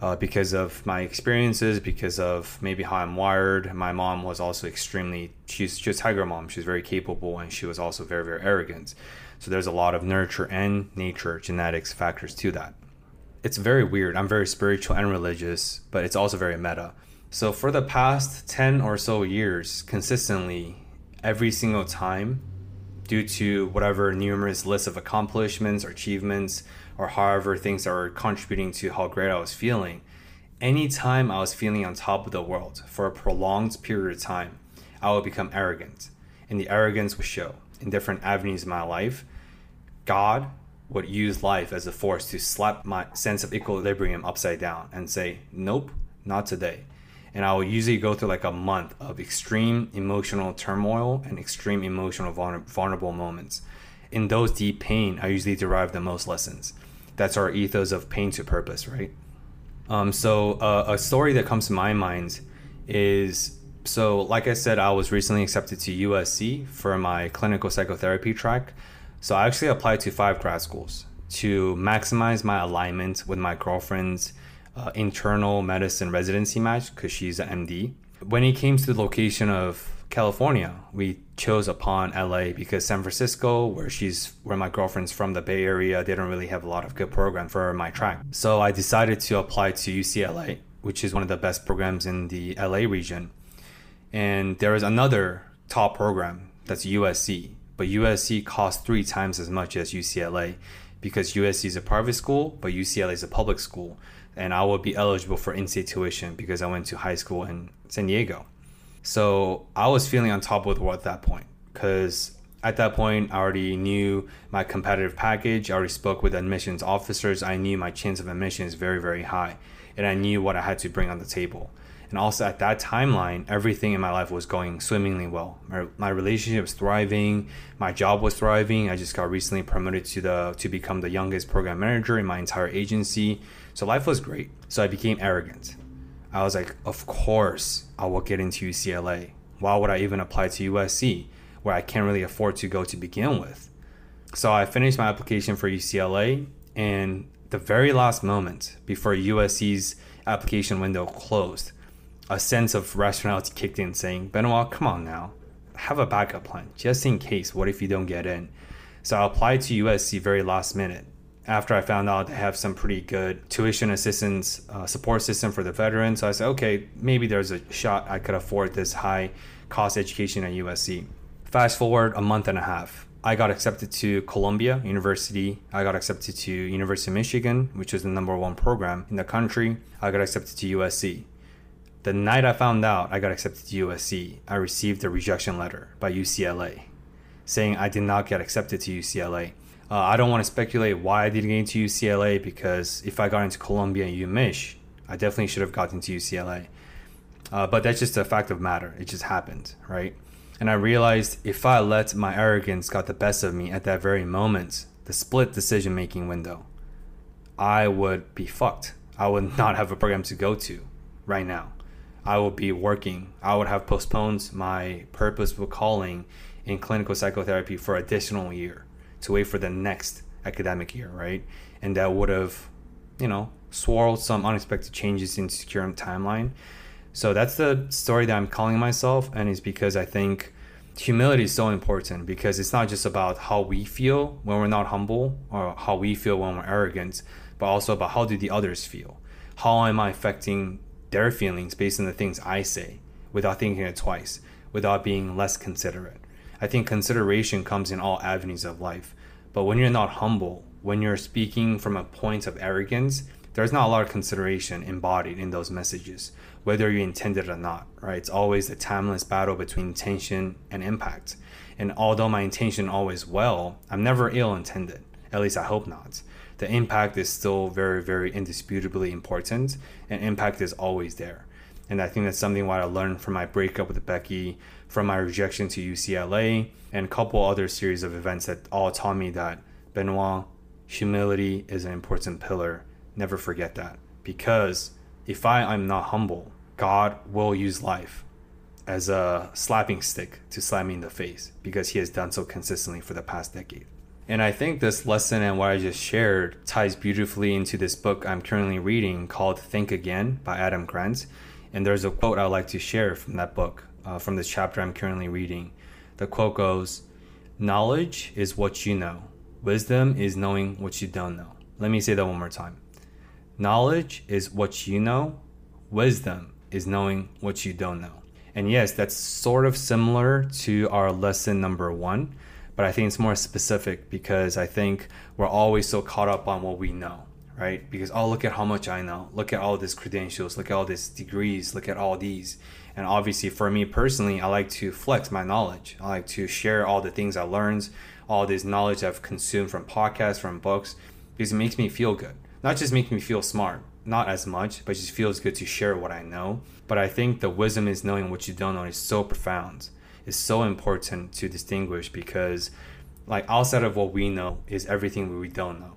uh, because of my experiences, because of maybe how I'm wired. My mom was also extremely, she's just tiger mom. She's very capable and she was also very, very arrogant. So there's a lot of nurture and nature genetics factors to that. It's very weird. I'm very spiritual and religious, but it's also very meta. So for the past 10 or so years, consistently, every single time, due to whatever numerous list of accomplishments or achievements, or however things are contributing to how great I was feeling, anytime I was feeling on top of the world for a prolonged period of time, I would become arrogant. And the arrogance would show in different avenues of my life. God would use life as a force to slap my sense of equilibrium upside down and say, Nope, not today. And I will usually go through like a month of extreme emotional turmoil and extreme emotional vulnerable moments. In those deep pain, I usually derive the most lessons that's our ethos of pain to purpose, right? Um, so uh, a story that comes to my mind is so like I said, I was recently accepted to USC for my clinical psychotherapy track. So I actually applied to five grad schools to maximize my alignment with my girlfriend's uh, internal medicine residency match because she's an MD. When it came to the location of California. We chose upon LA because San Francisco, where she's where my girlfriend's from, the Bay Area, they don't really have a lot of good program for my track. So I decided to apply to UCLA, which is one of the best programs in the LA region. And there is another top program that's USC, but USC costs three times as much as UCLA because USC is a private school, but UCLA is a public school. And I will be eligible for in state tuition because I went to high school in San Diego. So I was feeling on top of the world at that point because at that point I already knew my competitive package. I already spoke with admissions officers. I knew my chance of admission is very, very high. And I knew what I had to bring on the table. And also at that timeline, everything in my life was going swimmingly well. My, my relationship was thriving. My job was thriving. I just got recently promoted to the to become the youngest program manager in my entire agency. So life was great. So I became arrogant. I was like, of course I will get into UCLA. Why would I even apply to USC where I can't really afford to go to begin with? So I finished my application for UCLA and the very last moment before USC's application window closed, a sense of rationality kicked in, saying, Benoit, come on now, have a backup plan just in case. What if you don't get in? So I applied to USC very last minute after I found out they have some pretty good tuition assistance uh, support system for the veterans. So I said, okay, maybe there's a shot I could afford this high cost education at USC. Fast forward a month and a half. I got accepted to Columbia University. I got accepted to University of Michigan, which is the number one program in the country. I got accepted to USC. The night I found out I got accepted to USC, I received a rejection letter by UCLA saying I did not get accepted to UCLA. Uh, I don't want to speculate why I didn't get into UCLA because if I got into Columbia and UMich, I definitely should have gotten into UCLA. Uh, but that's just a fact of matter. It just happened, right? And I realized if I let my arrogance got the best of me at that very moment, the split decision making window, I would be fucked. I would not have a program to go to right now. I would be working. I would have postponed my purposeful calling in clinical psychotherapy for additional year to wait for the next academic year, right? And that would have, you know, swirled some unexpected changes in secure timeline. So that's the story that I'm calling myself, and it's because I think humility is so important because it's not just about how we feel when we're not humble or how we feel when we're arrogant, but also about how do the others feel. How am I affecting their feelings based on the things I say without thinking it twice, without being less considerate. I think consideration comes in all avenues of life. But when you're not humble, when you're speaking from a point of arrogance, there's not a lot of consideration embodied in those messages, whether you intended it or not, right? It's always a timeless battle between intention and impact. And although my intention always well, I'm never ill intended. At least I hope not the impact is still very, very indisputably important, and impact is always there. And I think that's something what I learned from my breakup with Becky, from my rejection to UCLA, and a couple other series of events that all taught me that Benoit, humility is an important pillar. Never forget that. Because if I am not humble, God will use life as a slapping stick to slap me in the face because he has done so consistently for the past decade. And I think this lesson and what I just shared ties beautifully into this book I'm currently reading called Think Again by Adam Grant. And there's a quote I'd like to share from that book, uh, from this chapter I'm currently reading. The quote goes Knowledge is what you know, wisdom is knowing what you don't know. Let me say that one more time. Knowledge is what you know, wisdom is knowing what you don't know. And yes, that's sort of similar to our lesson number one but I think it's more specific because I think we're always so caught up on what we know, right? Because oh, look at how much I know. Look at all these credentials. Look at all these degrees. Look at all these. And obviously, for me personally, I like to flex my knowledge. I like to share all the things I learned, all this knowledge I've consumed from podcasts, from books, because it makes me feel good. Not just make me feel smart, not as much, but just feels good to share what I know. But I think the wisdom is knowing what you don't know is so profound It's so important to distinguish because like outside of what we know is everything we don't know.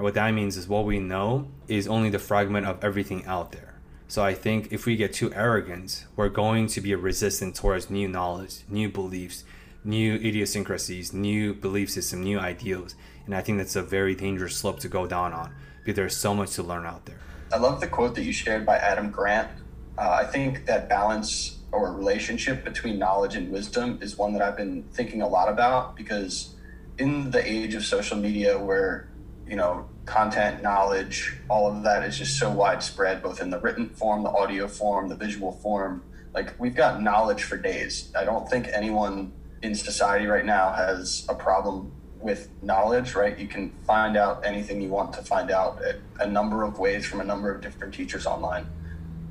And what that means is what we know is only the fragment of everything out there. So I think if we get too arrogant, we're going to be resistant towards new knowledge, new beliefs, new idiosyncrasies, new belief system, new ideals. And I think that's a very dangerous slope to go down on because there's so much to learn out there. I love the quote that you shared by Adam Grant. Uh, I think that balance or relationship between knowledge and wisdom is one that I've been thinking a lot about because in the age of social media where you know content knowledge all of that is just so widespread both in the written form the audio form the visual form like we've got knowledge for days i don't think anyone in society right now has a problem with knowledge, right? You can find out anything you want to find out at a number of ways from a number of different teachers online.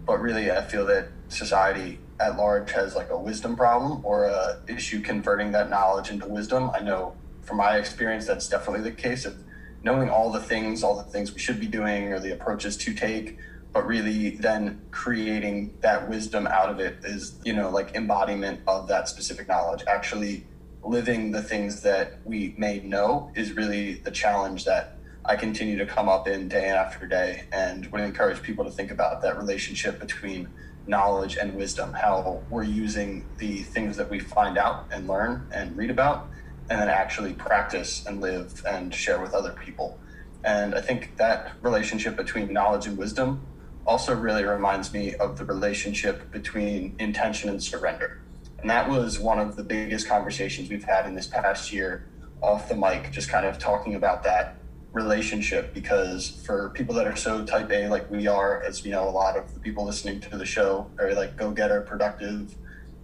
But really, I feel that society at large has like a wisdom problem or a issue converting that knowledge into wisdom. I know from my experience that's definitely the case of knowing all the things, all the things we should be doing or the approaches to take, but really then creating that wisdom out of it is, you know, like embodiment of that specific knowledge. Actually living the things that we may know is really the challenge that I continue to come up in day after day and would encourage people to think about that relationship between knowledge and wisdom, how we're using the things that we find out and learn and read about, and then actually practice and live and share with other people. And I think that relationship between knowledge and wisdom also really reminds me of the relationship between intention and surrender. And that was one of the biggest conversations we've had in this past year off the mic, just kind of talking about that relationship because for people that are so type A like we are, as we know, a lot of the people listening to the show, very like go getter, productive,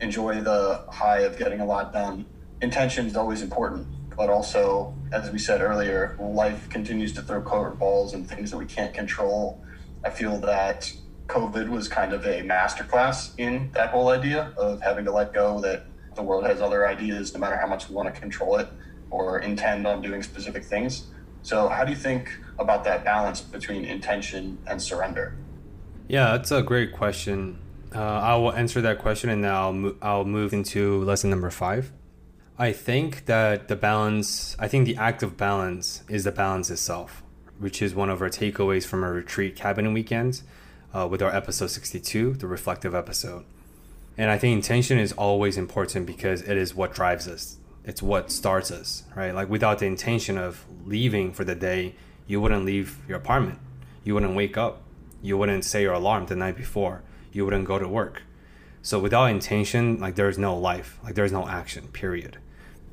enjoy the high of getting a lot done. Intention is always important, but also, as we said earlier, life continues to throw curveballs and things that we can't control. I feel that COVID was kind of a masterclass in that whole idea of having to let go that the world has other ideas, no matter how much we want to control it or intend on doing specific things. So, how do you think about that balance between intention and surrender? Yeah, that's a great question. Uh, I will answer that question and now I'll, mo- I'll move into lesson number five. I think that the balance, I think the act of balance is the balance itself, which is one of our takeaways from our retreat cabin weekends uh, with our episode 62, the reflective episode. And I think intention is always important because it is what drives us. It's what starts us, right? Like without the intention of leaving for the day, you wouldn't leave your apartment. You wouldn't wake up. You wouldn't set your alarm the night before. You wouldn't go to work. So without intention, like there's no life, like there's no action, period.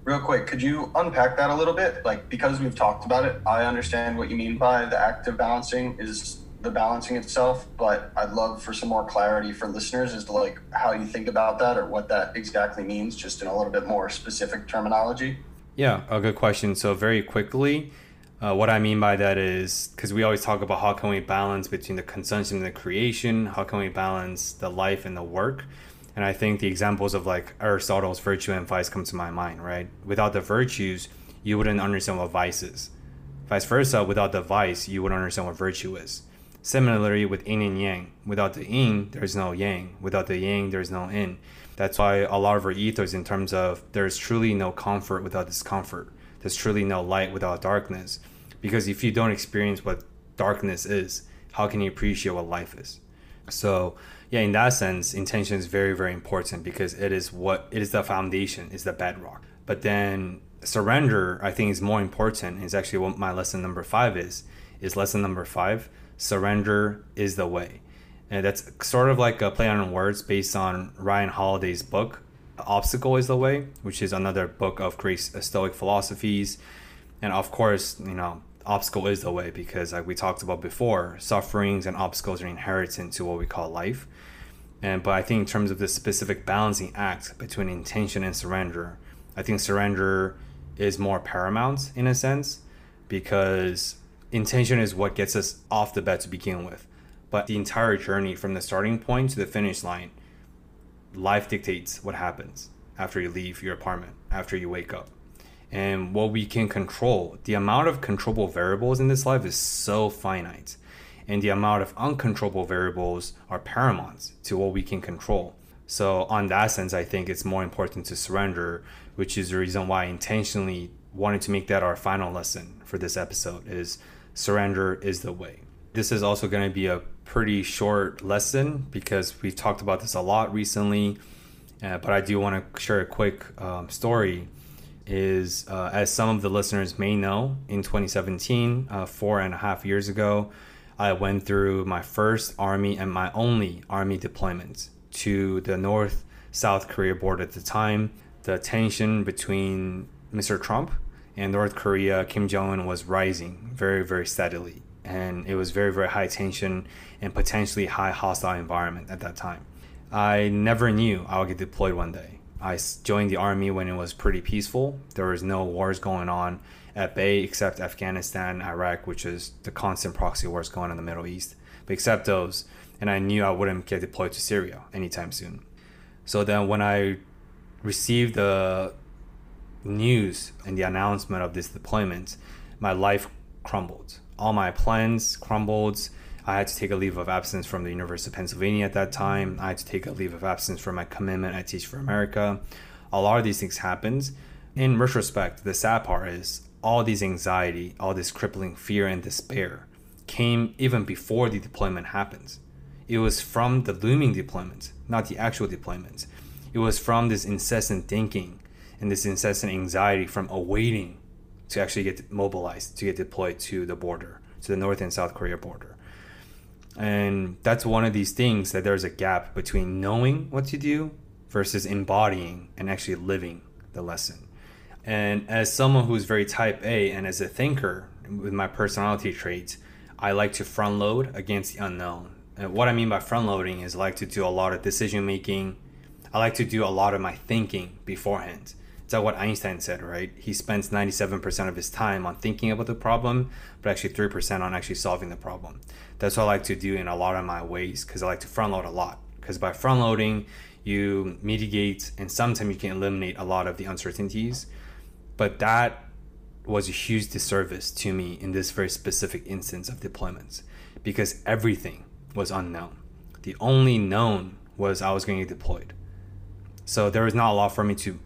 Real quick, could you unpack that a little bit? Like because we've talked about it, I understand what you mean by the active balancing is the balancing itself, but I'd love for some more clarity for listeners as to like how you think about that or what that exactly means, just in a little bit more specific terminology. Yeah, a good question. So very quickly, uh, what I mean by that is because we always talk about how can we balance between the consumption and the creation, how can we balance the life and the work, and I think the examples of like Aristotle's virtue and vice come to my mind. Right, without the virtues, you wouldn't understand what vice is. Vice versa, without the vice, you wouldn't understand what virtue is. Similarly, with yin and yang, without the yin, there's no yang. Without the yang, there's no yin. That's why a lot of our ethos, in terms of there's truly no comfort without discomfort, there's truly no light without darkness. Because if you don't experience what darkness is, how can you appreciate what life is? So, yeah, in that sense, intention is very, very important because it is what it is the foundation, is the bedrock. But then surrender, I think, is more important. Is actually what my lesson number five is. Is lesson number five surrender is the way. And that's sort of like a play on words based on Ryan Holiday's book, Obstacle is the Way, which is another book of Greek Stoic philosophies. And of course, you know, obstacle is the way because, like we talked about before, sufferings and obstacles are inherent to what we call life. And but I think in terms of this specific balancing act between intention and surrender, I think surrender is more paramount in a sense because intention is what gets us off the bed to begin with. But the entire journey from the starting point to the finish line, life dictates what happens after you leave your apartment, after you wake up. And what we can control, the amount of controllable variables in this life is so finite. And the amount of uncontrollable variables are paramount to what we can control. So, on that sense, I think it's more important to surrender, which is the reason why I intentionally wanted to make that our final lesson for this episode is surrender is the way. This is also going to be a pretty short lesson because we've talked about this a lot recently, uh, but I do want to share a quick um, story. Is uh, as some of the listeners may know, in 2017, uh, four and a half years ago, I went through my first Army and my only Army deployment to the North South Korea border at the time. The tension between Mr. Trump and North Korea, Kim Jong un was rising very, very steadily. And it was very, very high tension and potentially high hostile environment at that time. I never knew I would get deployed one day. I joined the army when it was pretty peaceful. There was no wars going on at bay except Afghanistan, Iraq, which is the constant proxy wars going on in the Middle East. But except those, and I knew I wouldn't get deployed to Syria anytime soon. So then when I received the news and the announcement of this deployment, my life crumbled. All my plans crumbled. I had to take a leave of absence from the University of Pennsylvania at that time. I had to take a leave of absence from my commitment at Teach for America. A lot of these things happened. In retrospect, the sad part is all these anxiety, all this crippling fear and despair came even before the deployment happens. It was from the looming deployment, not the actual deployment. It was from this incessant thinking and this incessant anxiety from awaiting to actually get mobilized, to get deployed to the border, to the North and South Korea border. And that's one of these things that there's a gap between knowing what to do versus embodying and actually living the lesson. And as someone who's very type A and as a thinker with my personality traits, I like to front load against the unknown. And what I mean by front loading is I like to do a lot of decision making. I like to do a lot of my thinking beforehand. It's like what Einstein said, right? He spends 97% of his time on thinking about the problem, but actually 3% on actually solving the problem. That's what I like to do in a lot of my ways because I like to front load a lot. Because by front loading, you mitigate and sometimes you can eliminate a lot of the uncertainties. But that was a huge disservice to me in this very specific instance of deployments because everything was unknown. The only known was I was going to get deployed. So there was not a lot for me to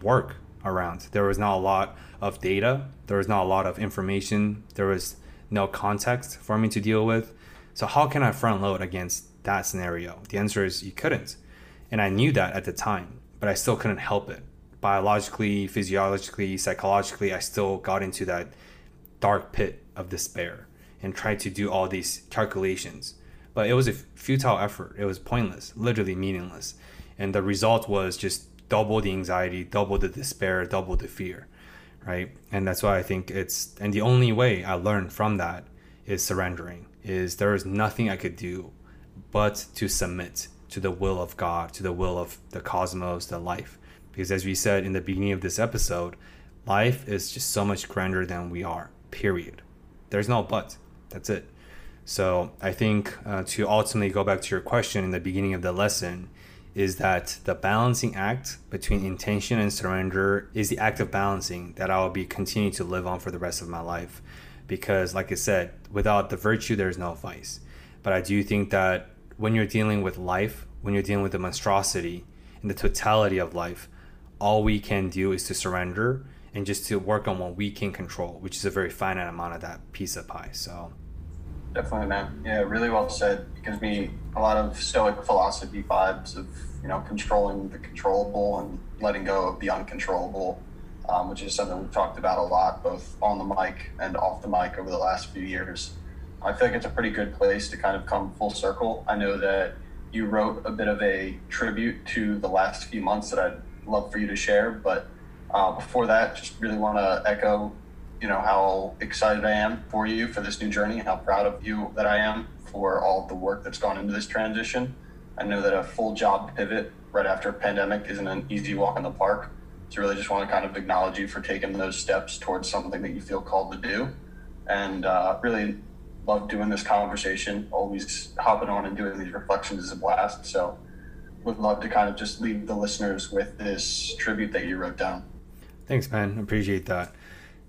work around. There was not a lot of data. There was not a lot of information. There was no context for me to deal with. So how can I front load against that scenario? The answer is you couldn't. And I knew that at the time, but I still couldn't help it. Biologically, physiologically, psychologically, I still got into that dark pit of despair and tried to do all these calculations but it was a futile effort. It was pointless, literally meaningless. And the result was just double the anxiety, double the despair, double the fear, right? And that's why I think it's, and the only way I learned from that is surrendering, is there is nothing I could do but to submit to the will of God, to the will of the cosmos, the life. Because as we said in the beginning of this episode, life is just so much grander than we are, period. There's no but. That's it. So I think uh, to ultimately go back to your question in the beginning of the lesson is that the balancing act between intention and surrender is the act of balancing that I will be continuing to live on for the rest of my life. Because, like I said, without the virtue, there's no vice. But I do think that when you're dealing with life, when you're dealing with the monstrosity and the totality of life, all we can do is to surrender and just to work on what we can control, which is a very finite amount of that piece of pie. So Definitely, man. Yeah, really well said. It gives me a lot of Stoic philosophy vibes of you know controlling the controllable and letting go of the uncontrollable, um, which is something we've talked about a lot, both on the mic and off the mic over the last few years. I feel like it's a pretty good place to kind of come full circle. I know that you wrote a bit of a tribute to the last few months that I'd love for you to share, but uh, before that, just really want to echo you know how excited I am for you for this new journey and how proud of you that I am for all the work that's gone into this transition. I know that a full job pivot right after a pandemic isn't an easy walk in the park. So really just want to kind of acknowledge you for taking those steps towards something that you feel called to do. And uh, really love doing this conversation. Always hopping on and doing these reflections is a blast. So would love to kind of just leave the listeners with this tribute that you wrote down. Thanks, man. Appreciate that.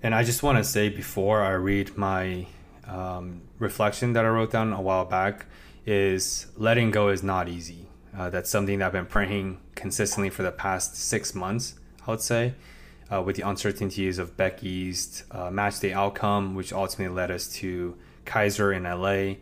And I just want to say before I read my um, reflection that I wrote down a while back is letting go is not easy. Uh, that's something that I've been praying consistently for the past six months, I would say, uh, with the uncertainties of Becky's uh, match day outcome, which ultimately led us to Kaiser in LA.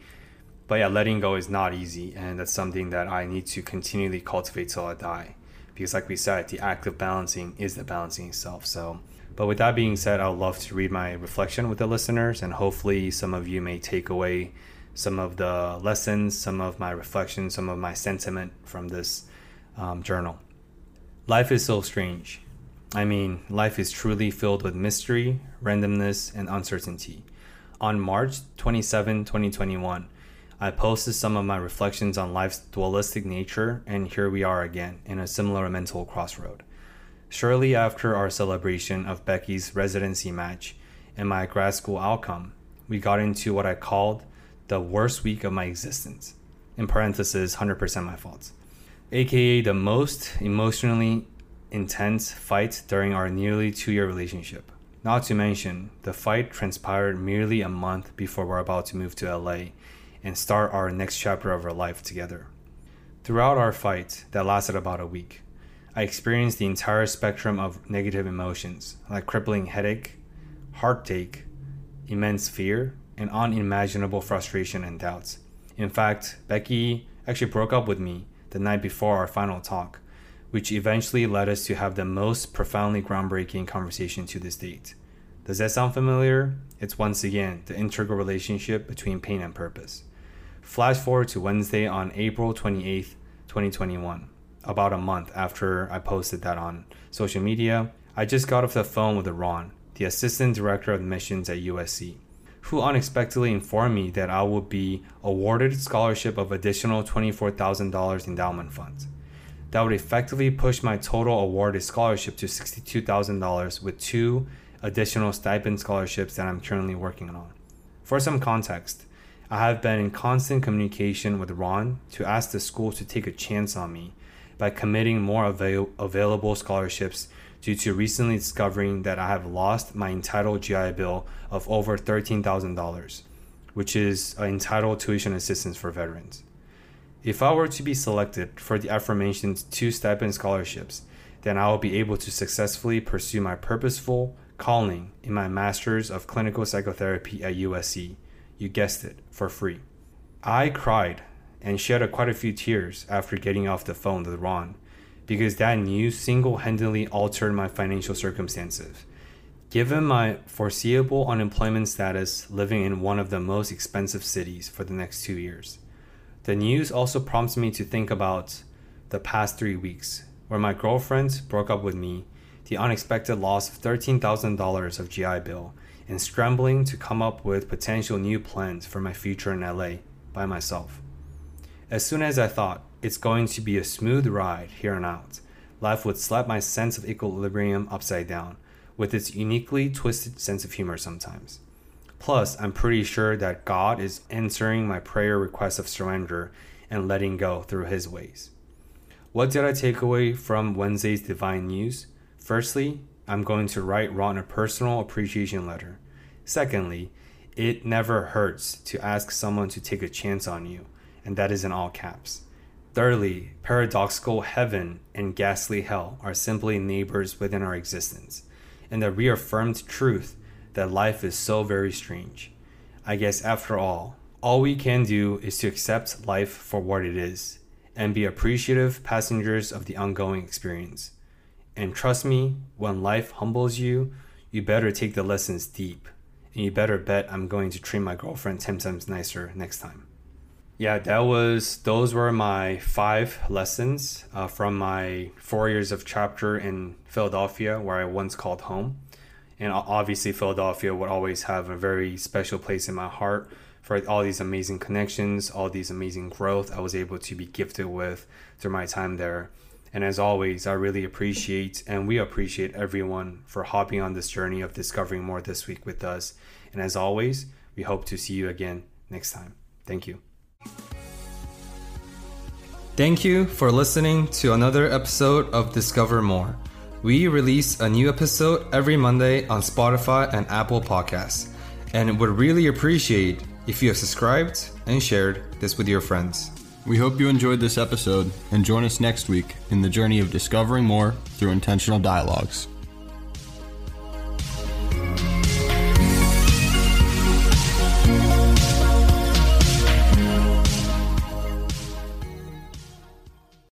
But yeah, letting go is not easy, and that's something that I need to continually cultivate till I die. Because, like we said, the act of balancing is the balancing itself. So, but with that being said, I'd love to read my reflection with the listeners, and hopefully, some of you may take away some of the lessons, some of my reflections, some of my sentiment from this um, journal. Life is so strange. I mean, life is truly filled with mystery, randomness, and uncertainty. On March 27, 2021, I posted some of my reflections on life's dualistic nature, and here we are again in a similar mental crossroad. Shortly after our celebration of Becky's residency match and my grad school outcome, we got into what I called the worst week of my existence. In parentheses, 100% my fault. AKA the most emotionally intense fight during our nearly two year relationship. Not to mention, the fight transpired merely a month before we're about to move to LA and start our next chapter of our life together. Throughout our fight, that lasted about a week, I experienced the entire spectrum of negative emotions like crippling headache, heartache, immense fear, and unimaginable frustration and doubts. In fact, Becky actually broke up with me the night before our final talk which eventually led us to have the most profoundly groundbreaking conversation to this date. Does that sound familiar? It's once again the integral relationship between pain and purpose. Flash forward to Wednesday on April 28th, 2021. About a month after I posted that on social media, I just got off the phone with Ron, the assistant director of admissions at USC, who unexpectedly informed me that I would be awarded a scholarship of additional $24,000 endowment funds that would effectively push my total awarded scholarship to $62,000 with two additional stipend scholarships that I'm currently working on. For some context, I have been in constant communication with Ron to ask the school to take a chance on me by committing more avail- available scholarships due to recently discovering that I have lost my entitled GI Bill of over $13,000, which is entitled tuition assistance for veterans. If I were to be selected for the aforementioned two stipend scholarships, then I will be able to successfully pursue my purposeful calling in my Master's of Clinical Psychotherapy at USC. You guessed it, for free. I cried and shed quite a few tears after getting off the phone with Ron because that news single handedly altered my financial circumstances. Given my foreseeable unemployment status living in one of the most expensive cities for the next two years, the news also prompts me to think about the past three weeks, where my girlfriend broke up with me, the unexpected loss of $13,000 of GI Bill, and scrambling to come up with potential new plans for my future in LA by myself. As soon as I thought it's going to be a smooth ride here and out, life would slap my sense of equilibrium upside down with its uniquely twisted sense of humor sometimes. Plus, I'm pretty sure that God is answering my prayer request of surrender and letting go through His ways. What did I take away from Wednesday's divine news? Firstly, I'm going to write Ron a personal appreciation letter. Secondly, it never hurts to ask someone to take a chance on you, and that is in all caps. Thirdly, paradoxical heaven and ghastly hell are simply neighbors within our existence, and the reaffirmed truth that life is so very strange. I guess after all, all we can do is to accept life for what it is and be appreciative passengers of the ongoing experience. And trust me, when life humbles you, you better take the lessons deep. And you better bet I'm going to treat my girlfriend 10 times nicer next time. Yeah, that was, those were my five lessons uh, from my four years of chapter in Philadelphia, where I once called home and obviously Philadelphia would always have a very special place in my heart for all these amazing connections, all these amazing growth I was able to be gifted with through my time there. And as always, I really appreciate and we appreciate everyone for hopping on this journey of discovering more this week with us. And as always, we hope to see you again next time. Thank you. Thank you for listening to another episode of Discover More. We release a new episode every Monday on Spotify and Apple Podcasts, and would really appreciate if you have subscribed and shared this with your friends. We hope you enjoyed this episode and join us next week in the journey of discovering more through intentional dialogues.